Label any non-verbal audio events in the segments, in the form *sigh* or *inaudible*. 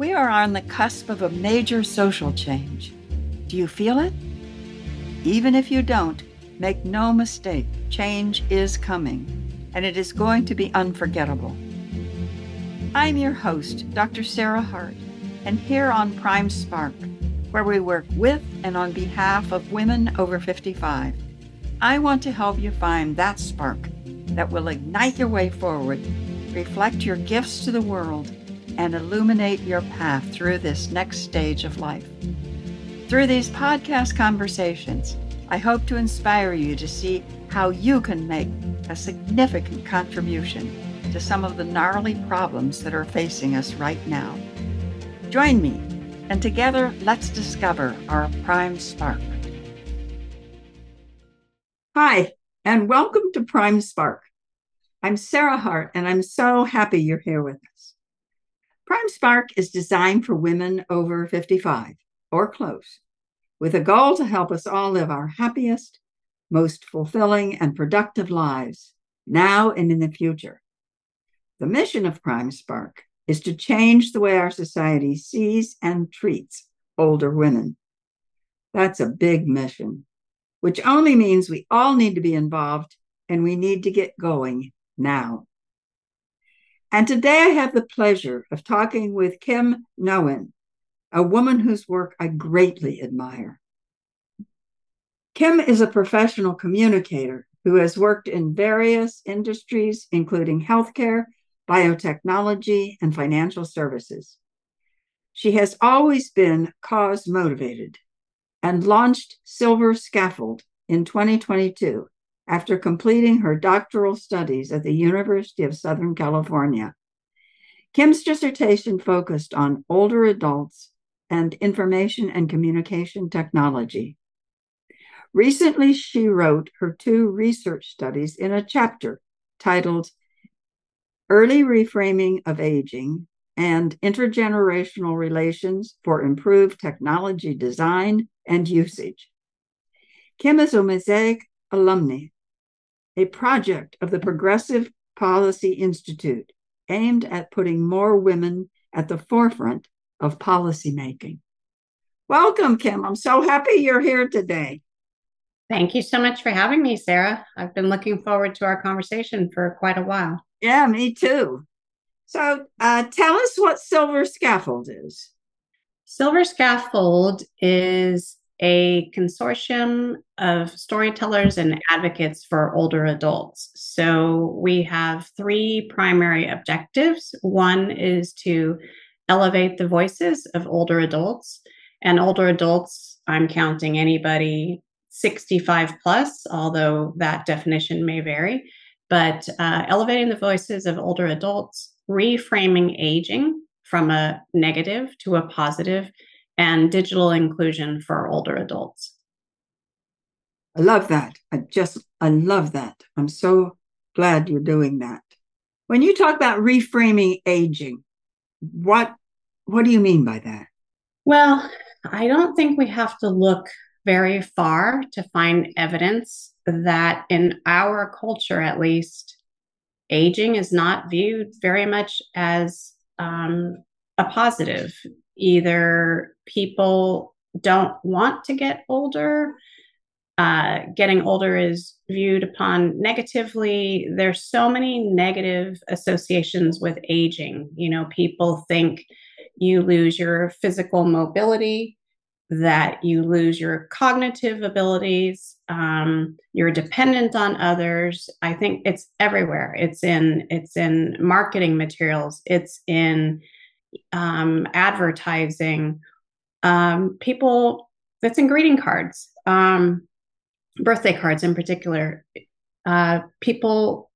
We are on the cusp of a major social change. Do you feel it? Even if you don't, make no mistake, change is coming, and it is going to be unforgettable. I'm your host, Dr. Sarah Hart, and here on Prime Spark, where we work with and on behalf of women over 55, I want to help you find that spark that will ignite your way forward, reflect your gifts to the world, and illuminate your path through this next stage of life. Through these podcast conversations, I hope to inspire you to see how you can make a significant contribution to some of the gnarly problems that are facing us right now. Join me, and together let's discover our prime spark. Hi, and welcome to Prime Spark. I'm Sarah Hart, and I'm so happy you're here with us. Prime Spark is designed for women over 55 or close, with a goal to help us all live our happiest, most fulfilling, and productive lives now and in the future. The mission of Prime Spark is to change the way our society sees and treats older women. That's a big mission, which only means we all need to be involved and we need to get going now. And today I have the pleasure of talking with Kim Nguyen, a woman whose work I greatly admire. Kim is a professional communicator who has worked in various industries, including healthcare, biotechnology, and financial services. She has always been cause motivated and launched Silver Scaffold in 2022 after completing her doctoral studies at the University of Southern California. Kim's dissertation focused on older adults and information and communication technology. Recently, she wrote her two research studies in a chapter titled Early Reframing of Aging and Intergenerational Relations for Improved Technology Design and Usage. Kim is a Mosaic alumni a project of the Progressive Policy Institute aimed at putting more women at the forefront of policymaking. Welcome, Kim. I'm so happy you're here today. Thank you so much for having me, Sarah. I've been looking forward to our conversation for quite a while. Yeah, me too. So, uh, tell us what Silver Scaffold is. Silver Scaffold is a consortium of storytellers and advocates for older adults. So we have three primary objectives. One is to elevate the voices of older adults, and older adults, I'm counting anybody 65 plus, although that definition may vary. But uh, elevating the voices of older adults, reframing aging from a negative to a positive, and digital inclusion for older adults. I love that. I just, I love that. I'm so glad you're doing that. When you talk about reframing aging, what what do you mean by that? Well, I don't think we have to look very far to find evidence that in our culture, at least, aging is not viewed very much as um, a positive either people don't want to get older uh, getting older is viewed upon negatively. There's so many negative associations with aging. You know people think you lose your physical mobility that you lose your cognitive abilities um, you're dependent on others. I think it's everywhere. It's in it's in marketing materials. It's in um, advertising, um, people, that's in greeting cards, um, birthday cards in particular. Uh, people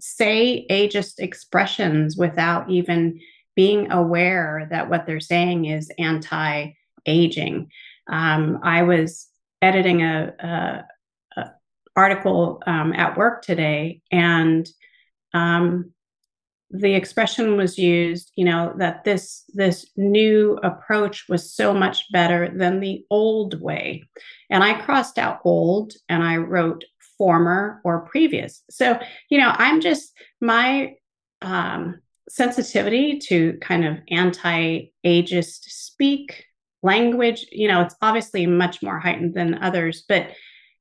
say ageist expressions without even being aware that what they're saying is anti aging. Um, I was editing a, a, a article um, at work today, and um, the expression was used you know that this this new approach was so much better than the old way and i crossed out old and i wrote former or previous so you know i'm just my um sensitivity to kind of anti ageist speak language. You know, it's obviously much more heightened than others, but,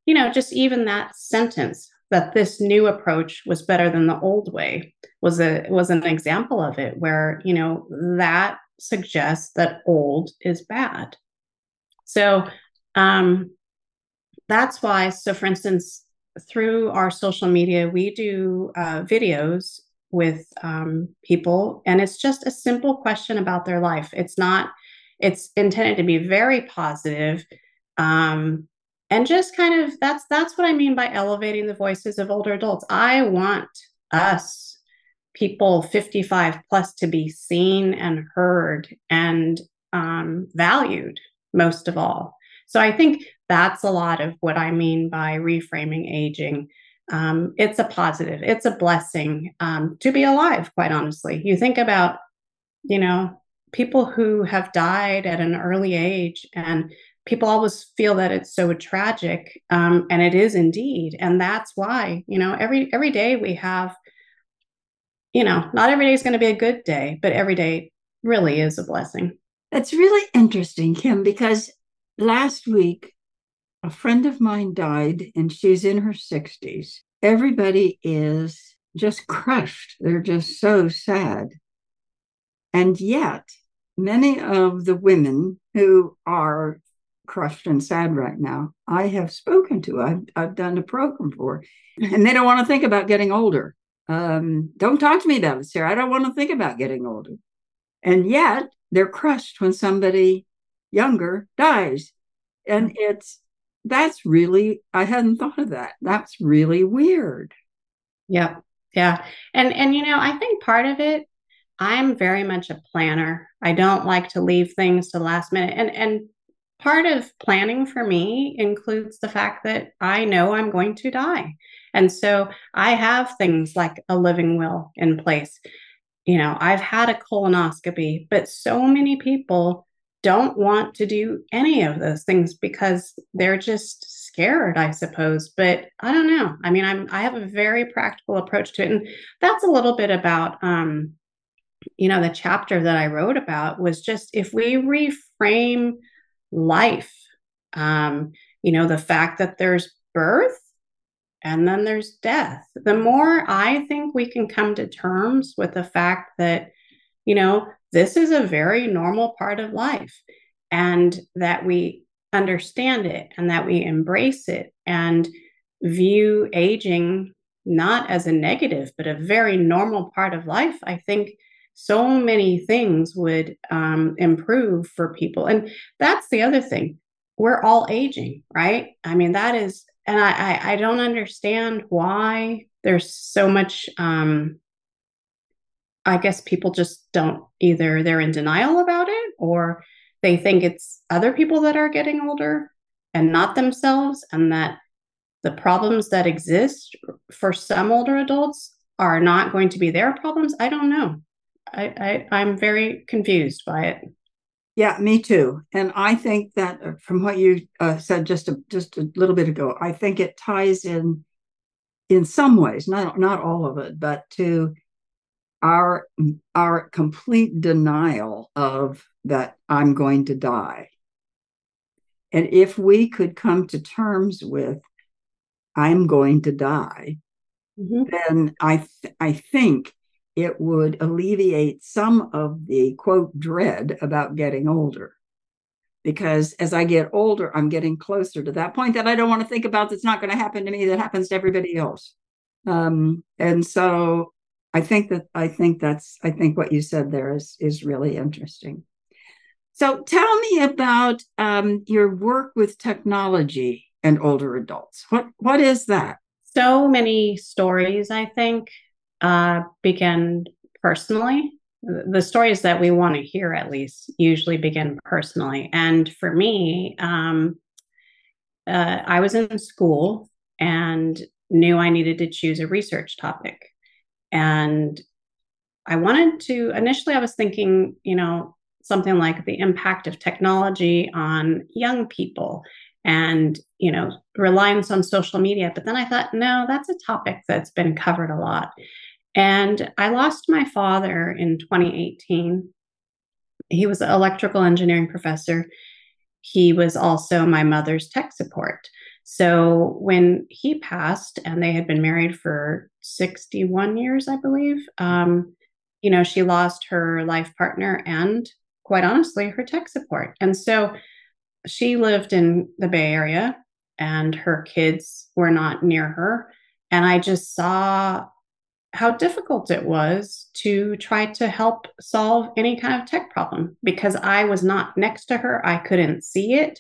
you know, just even that sentence that this new approach was better than the old way was a was an example of it where you know that suggests that old is bad. So um that's why so for instance through our social media we do uh, videos with um, people and it's just a simple question about their life. It's not it's intended to be very positive um, and just kind of that's that's what i mean by elevating the voices of older adults. I want us people 55 plus to be seen and heard and um, valued most of all. So i think that's a lot of what i mean by reframing aging. Um, it's a positive it's a blessing um, to be alive quite honestly. You think about you know people who have died at an early age and people always feel that it's so tragic um, and it is indeed and that's why you know every every day we have you know not every day is going to be a good day but every day really is a blessing. That's really interesting kim because last week a friend of mine died and she's in her 60s everybody is just crushed. They're just so sad. And yet many of the women who are crushed and sad right now, I have spoken to. I've, I've done a program for, and they don't want to think about getting older. Um, don't talk to me about it, Sarah. I don't want to think about getting older. And yet they're crushed when somebody younger dies. And it's that's really I hadn't thought of that. That's really weird. Yeah. Yeah. And and you know, I think part of it I'm very much a planner. I don't like to leave things to the last minute. And and part of planning for me includes the fact that I know I'm going to die. And so I have things like a living will in place. You know, I've had a colonoscopy, but so many people don't want to do any of those things because they're just scared, I suppose. But I don't know. I mean, I'm I have a very practical approach to it. And that's a little bit about um, you know, the chapter that I wrote about was just if we reframe life. Um, you know, the fact that there's birth and then there's death. The more I think we can come to terms with the fact that, you know, this is a very normal part of life and that we understand it and that we embrace it and view aging not as a negative, but a very normal part of life, I think so many things would um, improve for people. And that's the other thing. We're all aging, right? I mean, that is, and I, I, I don't understand why there's so much. Um, I guess people just don't either they're in denial about it or they think it's other people that are getting older and not themselves, and that the problems that exist for some older adults are not going to be their problems. I don't know. I, I I'm very confused by it. Yeah, me too. And I think that uh, from what you uh, said just a, just a little bit ago, I think it ties in in some ways, not not all of it, but to our our complete denial of that I'm going to die. And if we could come to terms with I'm going to die, mm-hmm. then I th- I think it would alleviate some of the quote dread about getting older. Because as I get older, I'm getting closer to that point that I don't want to think about that's not going to happen to me, that happens to everybody else. Um, and so I think that I think that's I think what you said there is is really interesting. So tell me about um, your work with technology and older adults. What what is that? So many stories, I think, uh, begin personally. The stories that we want to hear, at least, usually begin personally. And for me, um, uh, I was in school and knew I needed to choose a research topic. And I wanted to, initially, I was thinking, you know, something like the impact of technology on young people and you know reliance on social media but then i thought no that's a topic that's been covered a lot And I lost my father in 2018. He was an electrical engineering professor. He was also my mother's tech support. So when he passed, and they had been married for 61 years, I believe, um, you know, she lost her life partner and quite honestly, her tech support. And so she lived in the Bay Area and her kids were not near her. And I just saw how difficult it was to try to help solve any kind of tech problem because I was not next to her. I couldn't see it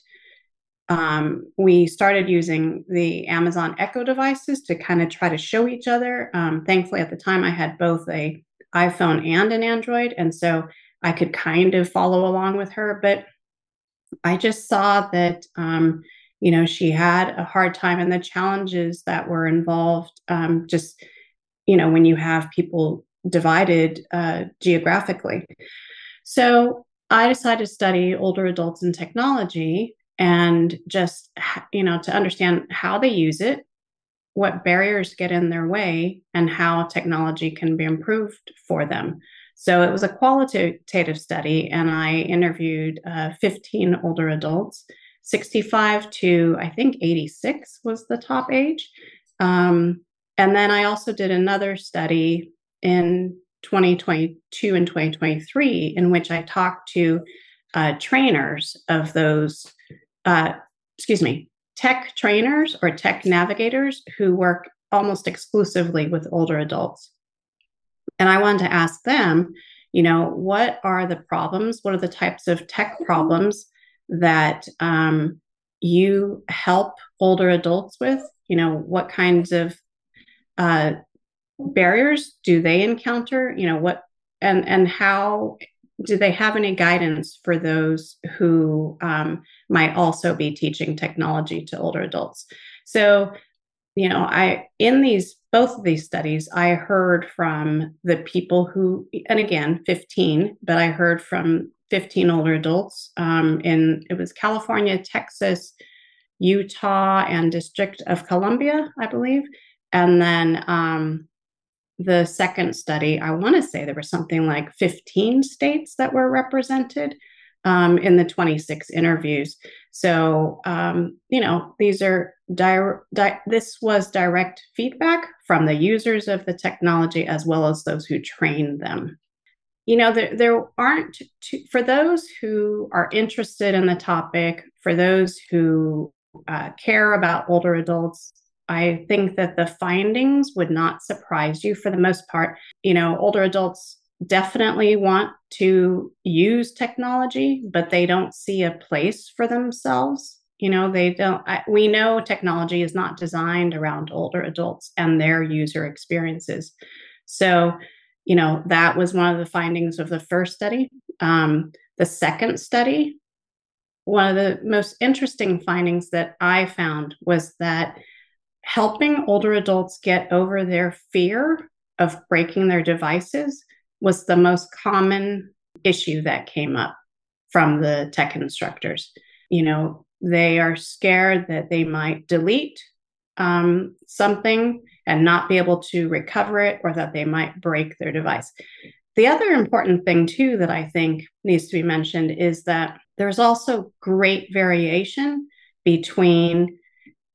um, we started using the Amazon Echo devices to kind of try to show each other. Um, thankfully, at the time, I had both a iPhone and an Android, and so I could kind of follow along with her. But I just saw that um, you know she had a hard time, and the challenges that were involved. Um, just you know, when you have people divided uh, geographically, so I decided to study older adults in technology and just you know to understand how they use it what barriers get in their way and how technology can be improved for them. So it was a qualitative study and i interviewed uh, 15 older adults. 65 to i think 86 was the top age. Um, and then i also did another study in 2022 and 2023 in which i talked to uh, trainers of those uh, excuse me, tech trainers or tech navigators who work almost exclusively with older adults. And I wanted to ask them, you know, what are the problems? What are the types of tech problems that um, you help older adults with? You know, what kinds of uh, barriers do they encounter? You know, what and and how do they have any guidance for those who um, might also be teaching technology to older adults so you know i in these both of these studies i heard from the people who and again 15 but i heard from 15 older adults um, in it was california texas utah and district of columbia i believe and then um, the second study, I want to say there were something like 15 states that were represented um, in the 26 interviews. So, um, you know, these are di- di- this was direct feedback from the users of the technology as well as those who trained them. You know, there, there aren't, too, for those who are interested in the topic, for those who uh, care about older adults, I think that the findings would not surprise you for the most part. You know, older adults definitely want to use technology, but they don't see a place for themselves. You know, they don't, I, we know technology is not designed around older adults and their user experiences. So, you know, that was one of the findings of the first study. Um, the second study, one of the most interesting findings that I found was that helping older adults get over their fear of breaking their devices was the most common issue that came up from the tech instructors. You know, they are scared that they might delete um, something and not be able to recover it or that they might break their device. The other important thing, too, that I think needs to be mentioned is that there's also great variation between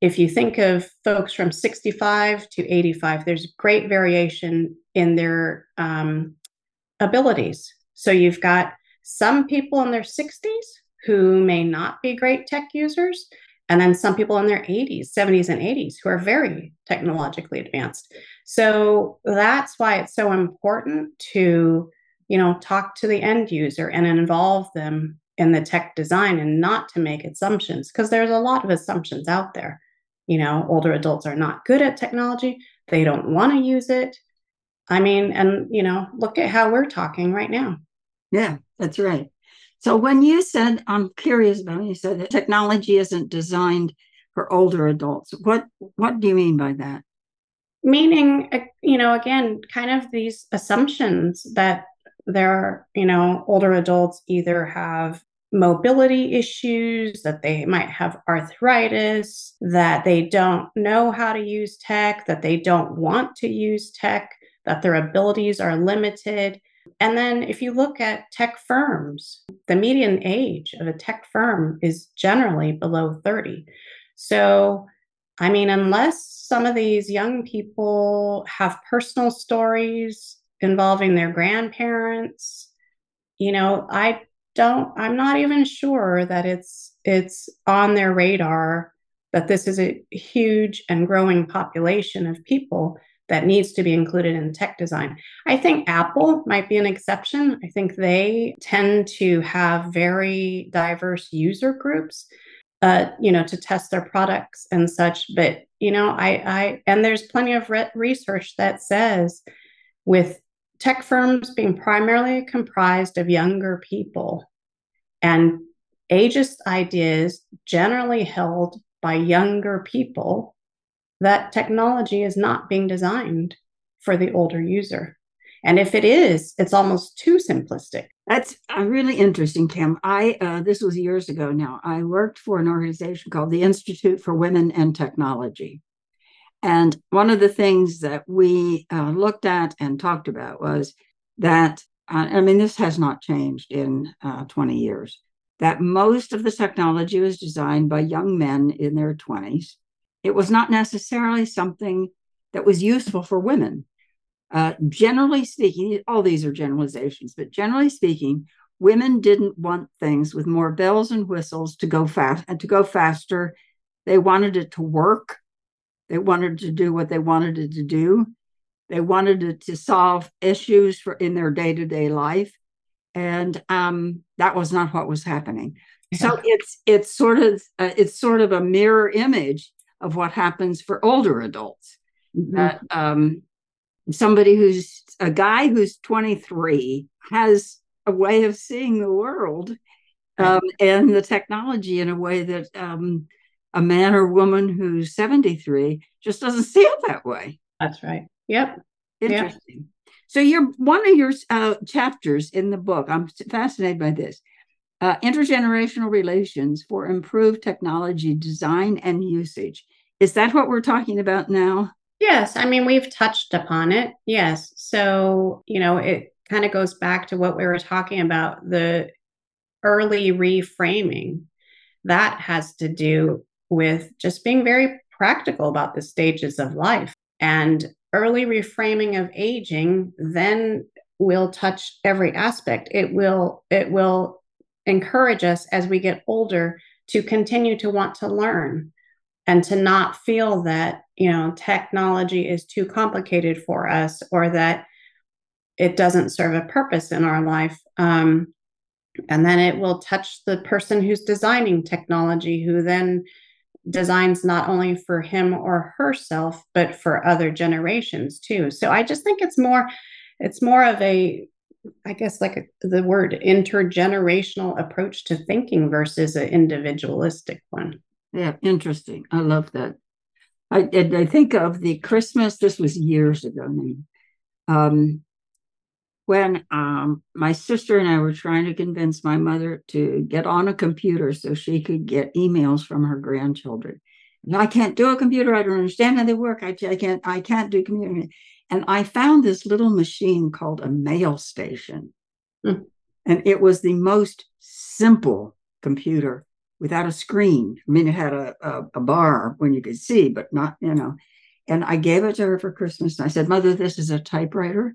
if you think of folks from 65 to 85, there's great variation in their um, abilities. So you've got some people in their 60s who may not be great tech users, and then some people in their 80s, 70s, and 80s who are very technologically advanced. So that's why it's so important to, you know, talk to the end user and involve them in the tech design and not to make assumptions because there's a lot of assumptions out there you know older adults are not good at technology they don't want to use it. I mean and you know look at how we're talking right now. Yeah that's right. So when you said i'm curious about you said that technology isn't designed for older adults what what do you mean by that? Meaning uh, you know again kind of these assumptions that there are you know older adults either have mobility issues, that they might have arthritis, that they don't know how to use tech, that they don't want to use tech. that their abilities are limited. And then if you look at tech firms, the median age of a tech firm is generally below 30. So, I mean, unless some of these young people have personal stories involving their grandparents, you know, I don't I'm not even sure that it's it's on their radar that this is a huge and growing population of people that needs to be included in tech design. I think Apple might be an exception. I think they tend to have very diverse user groups, uh, you know, to test their products and such. But you know, I, I and there's plenty of re- research that says with tech firms being primarily comprised of younger people and ageist ideas generally held by younger people that technology is not being designed for the older user. And if it is, it's almost too simplistic. That's really interesting, Kim. I uh, this was years ago now. I worked for an organization called the Institute for Women and Technology, and one of the things that we uh, looked at and talked about was that uh, I mean this has not changed in uh, 20 years. That most of the technology was designed by young men in their 20s it was not necessarily something that was useful for women. Uh, generally speaking, all these are generalizations, but generally speaking, women didn't want things with more bells and whistles to go fast and to go faster. They wanted it to work. They wanted to do what they wanted it to do. They wanted it to solve issues for in their day to day life, and um, that was not what was happening. Yeah. So it's it's sort of uh, it's sort of a mirror image of what happens for older adults. Mm-hmm. That um, somebody who's a guy who's 23 has a way of seeing the world um, and the technology in a way that um, a man or woman who's 73 just doesn't *laughs* see it that way. That's right. Yep. Interesting. Yep. So you're one of your uh, chapters in the book. I'm fascinated by this. Uh, intergenerational relations for improved technology design and usage. Is that what we're talking about now? Yes. I mean, we've touched upon it. Yes. So, you know, it kind of goes back to what we were talking about the early reframing. That has to do with just being very practical about the stages of life. And early reframing of aging then will touch every aspect. It will, it will encourage us as we get older to continue to want to learn and to not feel that you know technology is too complicated for us or that it doesn't serve a purpose in our life um, and then it will touch the person who's designing technology who then designs not only for him or herself but for other generations too so i just think it's more it's more of a i guess like a, the word intergenerational approach to thinking versus an individualistic one yeah, interesting. I love that. I I think of the Christmas. This was years ago now. Um, when um, my sister and I were trying to convince my mother to get on a computer so she could get emails from her grandchildren. And I can't do a computer. I don't understand how they work. I, I can't. I can't do computer. And I found this little machine called a mail station, mm. and it was the most simple computer without a screen. I mean, it had a, a, a, bar when you could see, but not, you know. And I gave it to her for Christmas. And I said, Mother, this is a typewriter.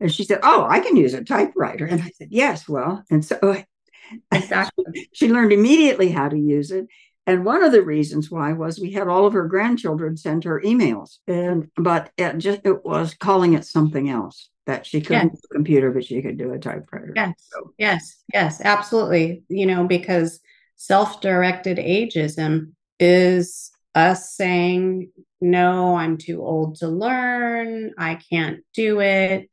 And she said, Oh, I can use a typewriter. And I said, Yes, well. And so *laughs* exactly. she learned immediately how to use it. And one of the reasons why was we had all of her grandchildren send her emails. And but it just it was calling it something else that she couldn't yes. computer, but she could do a typewriter. Yes, so. yes, yes, absolutely. You know, because self-directed ageism is us saying, "No, I'm too old to learn. I can't do it."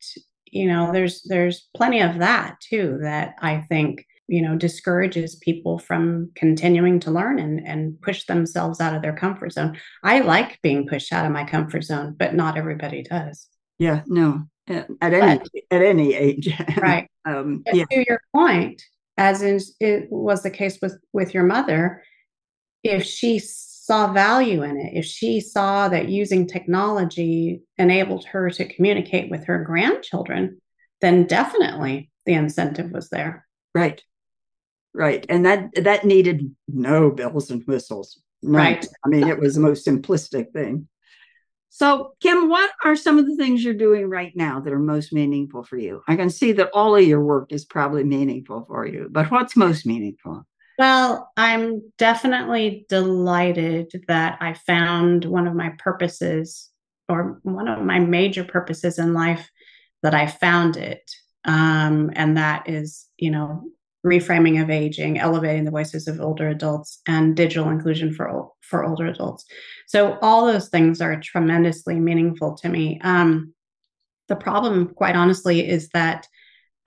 You know, there's there's plenty of that too that I think you know discourages people from continuing to learn and and push themselves out of their comfort zone. I like being pushed out of my comfort zone, but not everybody does. Yeah, no, at any but, at any age. *laughs* right. um, yeah. To your point, as in it was the case with with your mother, if she saw value in it, if she saw that using technology enabled her to communicate with her grandchildren, then definitely the incentive was there. Right. Right. And that that needed no bells and whistles. Right. I mean, it was the most simplistic thing. So, Kim, what are some of the things you're doing right now that are most meaningful for you? I can see that all of your work is probably meaningful for you, but what's most meaningful? Well, I'm definitely delighted that I found one of my purposes or one of my major purposes in life that I found it. Um, and that is, you know, reframing of aging, elevating the voices of older adults, and digital inclusion for for older adults. So all those things are tremendously meaningful to me. Um, the problem, quite honestly, is that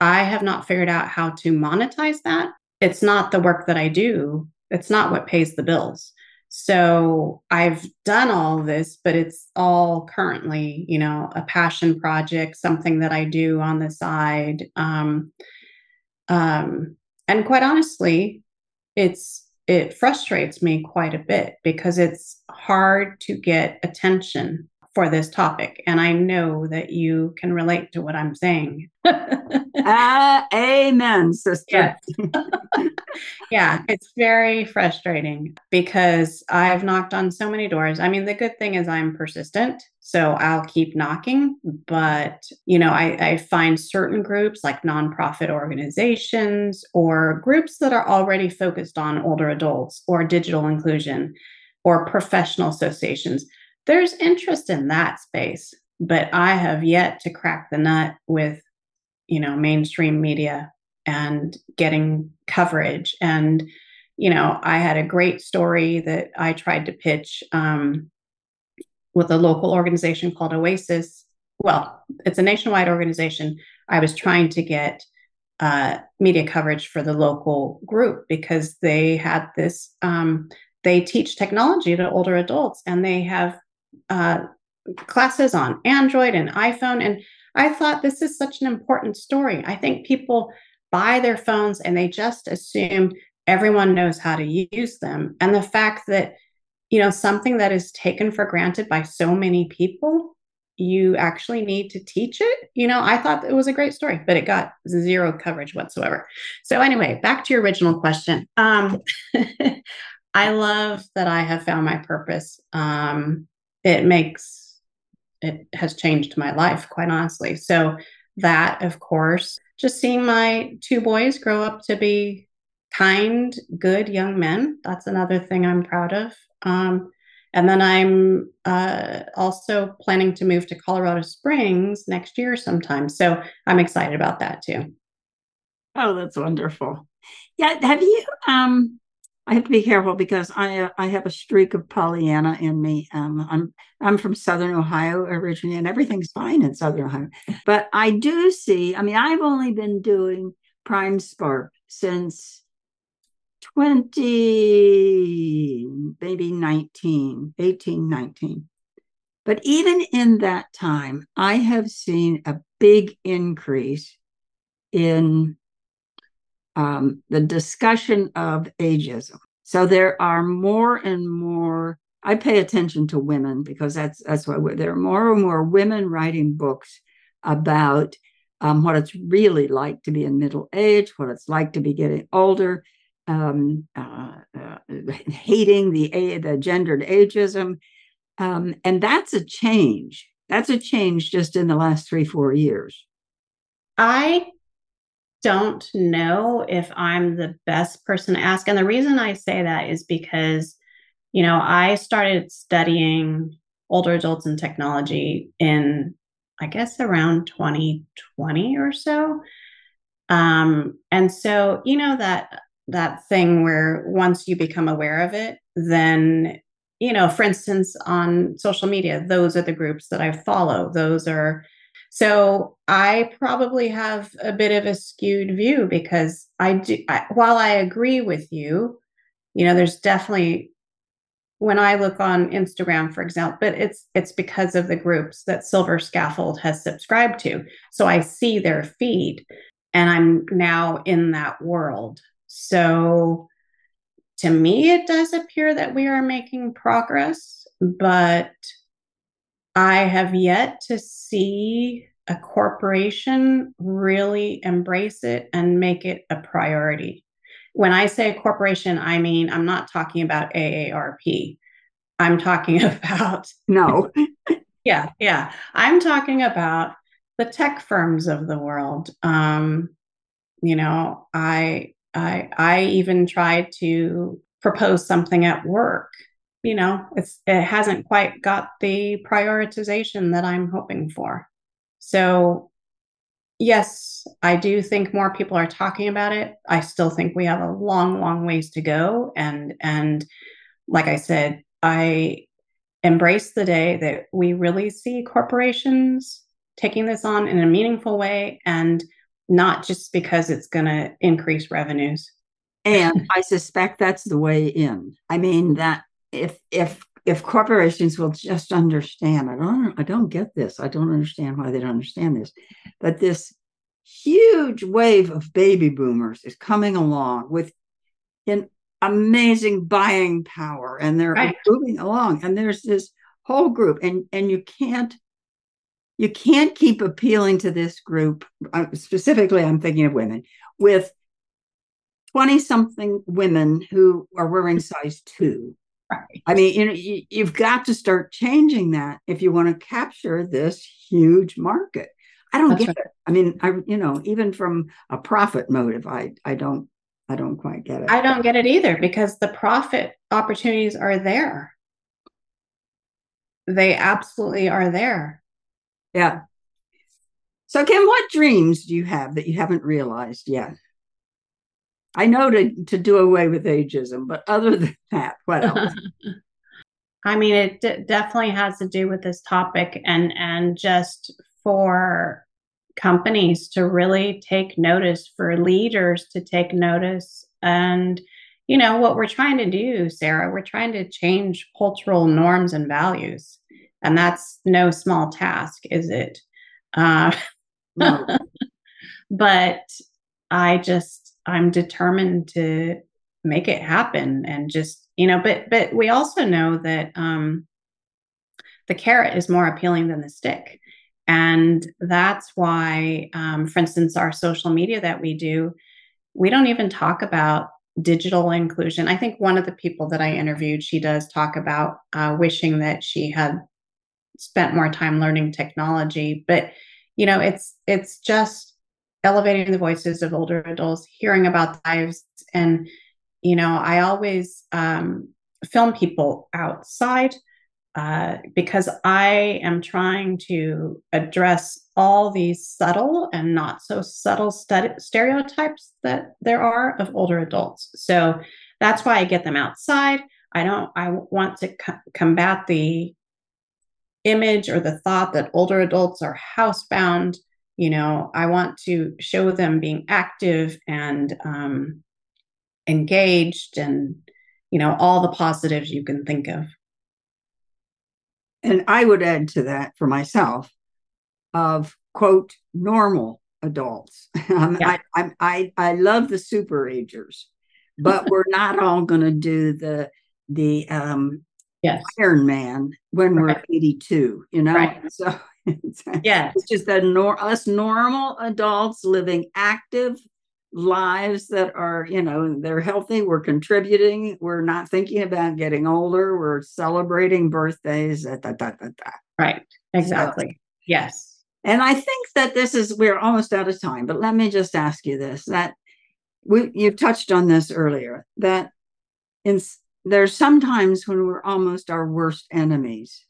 I have not figured out how to monetize that. It's not the work that I do. It's not what pays the bills. So I've done all this, but it's all currently, you know, a passion project, something that I do on the side. Um, um, and quite honestly it's it frustrates me quite a bit because it's hard to get attention for this topic and i know that you can relate to what i'm saying *laughs* uh, amen sister *laughs* yeah, it's very frustrating because I've knocked on so many doors. I mean, the good thing is I'm persistent, so I'll keep knocking. But, you know, I, I find certain groups like nonprofit organizations or groups that are already focused on older adults or digital inclusion or professional associations. There's interest in that space, but I have yet to crack the nut with, you know, mainstream media and getting coverage. And, you know, I had a great story that I tried to pitch um, with a local organization called Oasis. Well, it's a nationwide organization. I was trying to get uh, media coverage for the local group because they had this, um, they teach technology to older adults and they have uh, classes on Android and iPhone. And I thought this is such an important story. I think people buy their phones and they just assume everyone knows how to use them. And the fact that, you know, something that is taken for granted by so many people, you actually need to teach it. You know, I thought it was a great story, but it got zero coverage whatsoever. So, anyway, back to your original question. Um, *laughs* I love that I have found my purpose. Um, it makes, it has changed my life, quite honestly. So, that, of course, just seeing my two boys grow up to be kind, good young men. That's another thing I'm proud of. Um, and then I'm uh, also planning to move to Colorado Springs next year sometime. So I'm excited about that too. Oh, that's wonderful. Yeah. Have you um I have to be careful because I uh, I have a streak of Pollyanna in me. Um, I'm I'm from Southern Ohio originally, and everything's fine in Southern Ohio. But I do see. I mean, I've only been doing Prime Spark since 20 maybe 19 18 19 but even in that time i have seen a big increase in um, the discussion of ageism. So there are more and more. I pay attention to women because that's that's why there are more and more women writing books about um, what it's really like to be in middle age, what it's like to be getting older, um, uh, uh, hating the the gendered ageism, um, and that's a change. That's a change just in the last three four years. I don't know if I'm the best person to ask. And the reason I say that is because, you know, I started studying older adults and technology in, I guess, around 2020 or so. Um, and so, you know, that that thing where once you become aware of it, then you know, for instance, on social media, those are the groups that I follow. Those are so I probably have a bit of a skewed view because I do, I, while I agree with you, you know, there's definitely when I look on Instagram, for example, but it's it's because of the groups that Silver Scaffold has subscribed to. So I see their feed and I'm now in that world. So to me, it does appear that we are making progress, but I have yet to see a corporation really embrace it and make it a priority. When I say a corporation, I mean, I'm not talking about AARP. I'm talking *laughs* about. No. *laughs* yeah, yeah. I'm talking about the tech firms of the world. Um, you know, I I I even tried to propose something at work. You know, it's it hasn't quite got the prioritization that I'm hoping for. So yes, I do think more people are talking about it. I still think we have a long, long ways to go. And and like I said, I embrace the day that we really see corporations taking this on in a meaningful way and not just because it's going to increase revenues. And I suspect that's the way in. I mean that if if if corporations will just understand, I don't I don't get this. I don't understand why they don't understand this. But this huge wave of baby boomers is coming along with an amazing buying power and they're right. moving along and there's this whole group and and you can't you can't keep appealing to this group uh, specifically i'm thinking of women with 20 something women who are wearing size 2 right. i mean you know you, you've got to start changing that if you want to capture this huge market i don't That's get right. it i mean i you know even from a profit motive i i don't i don't quite get it i don't get it either because the profit opportunities are there they absolutely are there yeah. So, Kim, what dreams do you have that you haven't realized yet? I know to, to do away with ageism, but other than *laughs* that, what else? *laughs* I mean, it d- definitely has to do with this topic and and just for companies to really take notice, for leaders to take notice, and you know what we're trying to do, Sarah. We're trying to change cultural norms and values and that's no small task, is it? Uh, no. *laughs* but I just I'm determined to make it happen, and just you know, but but we also know that um, the carrot is more appealing than the stick. And that's why, um, for instance, our social media that we do, we don't even talk about digital inclusion. I think one of the people that I interviewed, she does talk about uh, wishing that she had spent more time learning technology but you know it's it's just elevating the voices of older adults hearing about lives and you know i always um, film people outside uh, because i am trying to address all these subtle and not so subtle st- stereotypes that there are of older adults so that's why i get them outside i don't i want to co- combat the image or the thought that older adults are housebound. You know, I want to show them being active and um, engaged and, you know, all the positives you can think of. And I would add to that for myself of quote, normal adults. *laughs* Um, yeah. I, I, I, I love the super agers, but *laughs* we're not all going to do the the um, yes. Iron Man when right. we're 82, you know? Right. So yeah. it's just that nor- us normal adults living active lives that are, you know, they're healthy, we're contributing, we're not thinking about getting older, we're celebrating birthdays. Da, da, da, right. Exactly. So, yes. And I think that this is, we're almost out of time, but let me just ask you this that we, you touched on this earlier, that in there's sometimes when we're almost our worst enemies.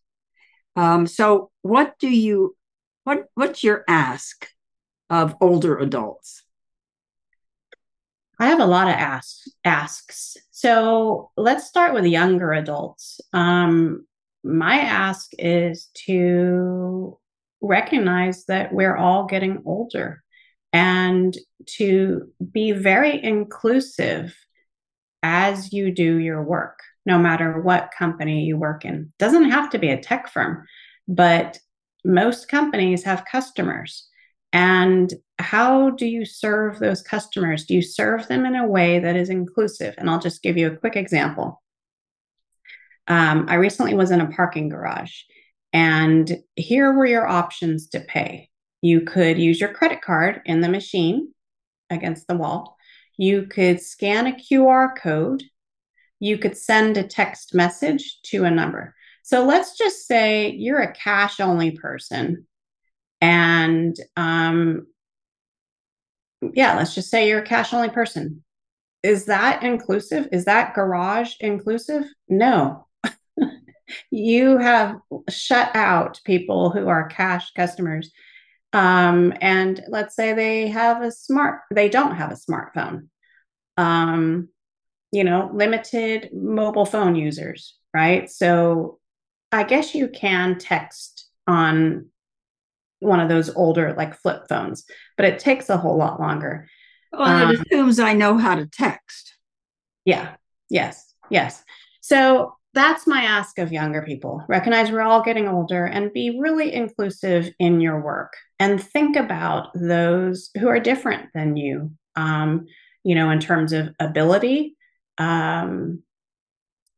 Um, so what do you what what's your ask of older adults? I have a lot of asks asks. So let's start with younger adults. Um, my ask is to recognize that we're all getting older and to be very inclusive as you do your work, no matter what company you work in. Doesn't have to be a tech firm, but most companies have customers. And how do you serve those customers? Do you serve them in a way that is inclusive? And I'll just give you a quick example. Um, I recently was in a parking garage, and here were your options to pay. You could use your credit card in the machine against the wall. You could scan a QR code. You could send a text message to a number. So let's just say you're a cash only person. And um, yeah, let's just say you're a cash only person. Is that inclusive? Is that garage inclusive? No. *laughs* you have shut out people who are cash customers. Um, and let's say they have a smart, they don't have a smartphone. Um, you know, limited mobile phone users, right? So I guess you can text on one of those older like flip phones, but it takes a whole lot longer. Well, um, it assumes I know how to text. Yeah. Yes. Yes. So that's my ask of younger people. Recognize we're all getting older and be really inclusive in your work and think about those who are different than you, um, you know, in terms of ability, um,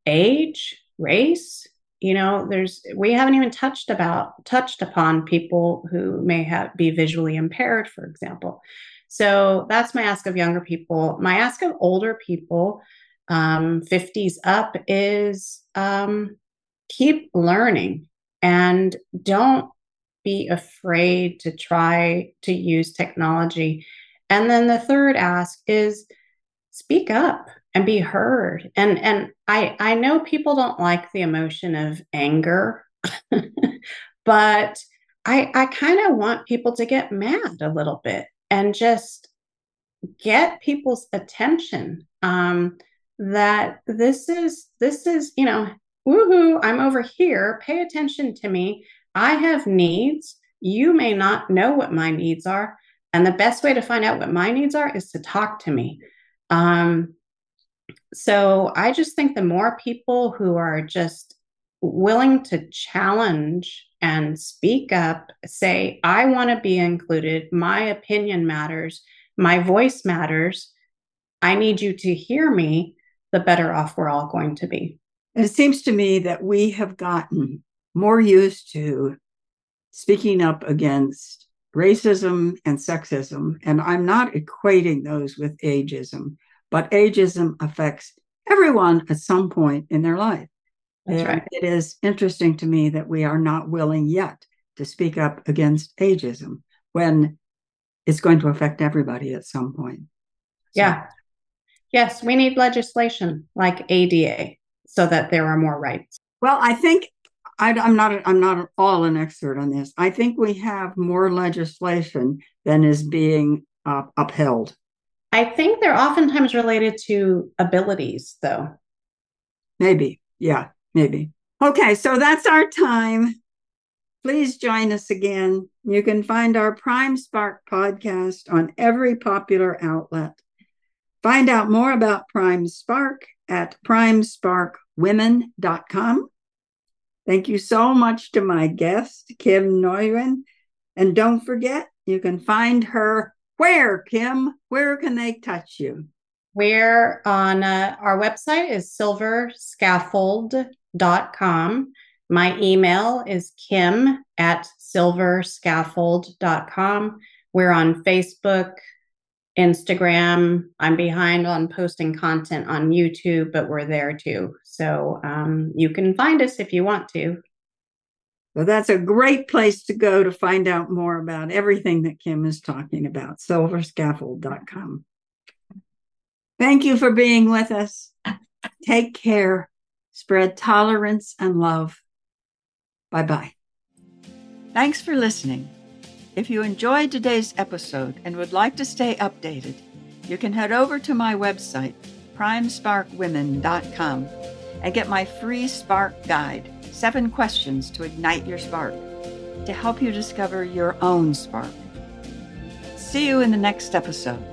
age, race, you know there's we haven't even touched about touched upon people who may have be visually impaired for example. So that's my ask of younger people. My ask of older people um, 50s up is um, keep learning and don't be afraid to try to use technology. And then the third ask is speak up and be heard. And and i i know people don't like the emotion of anger *laughs* but i i kind of want people to get mad a little bit and just get people's attention. Um that this is this is you know woohoo i'm over here. Pay attention to me. I have needs. You may not know what my needs are. And the best way to find out what my needs are is to talk to me. Um so I just think the more people who are just willing to challenge and speak up, say, I want to be included, my opinion matters, my voice matters, I need you to hear me, the better off we're all going to be. And it seems to me that we have gotten more used to speaking up against racism and sexism. And I'm not equating those with ageism but ageism affects everyone at some point in their life. That's and right. It is interesting to me that we are not willing yet to speak up against ageism when it's going to affect everybody at some point. So. Yeah. Yes, we need legislation like ADA so that there are more rights. Well, I think I, am not. I'm not all an expert on this. I think we have more legislation than is being uh, upheld. I think they're oftentimes related to abilities, though. Maybe. Yeah, maybe. Okay, so that's our time. Please join us again. You can find our Prime Spark podcast on every popular outlet. Find out more about Prime Spark at primesparkwomen.com. Thank you so much to my guest, Kim Nguyen. And don't forget, you can find her where, Kim? Where can they touch you? We're on uh, our website is silverscaffold.com. My email is kim at silverscaffold.com. We're on Facebook, Instagram. I'm behind on posting content on YouTube, but we're there too. So um, you can find us if you want to. So that's a great place to go to find out more about everything that Kim is talking about, silverscaffold.com. Thank you for being with us. Take care. Spread tolerance and love. Bye bye. Thanks for listening. If you enjoyed today's episode and would like to stay updated, you can head over to my website, primesparkwomen.com, and get my free Spark Guide seven questions to ignite your spark, to help you discover your own spark. See you in the next episode.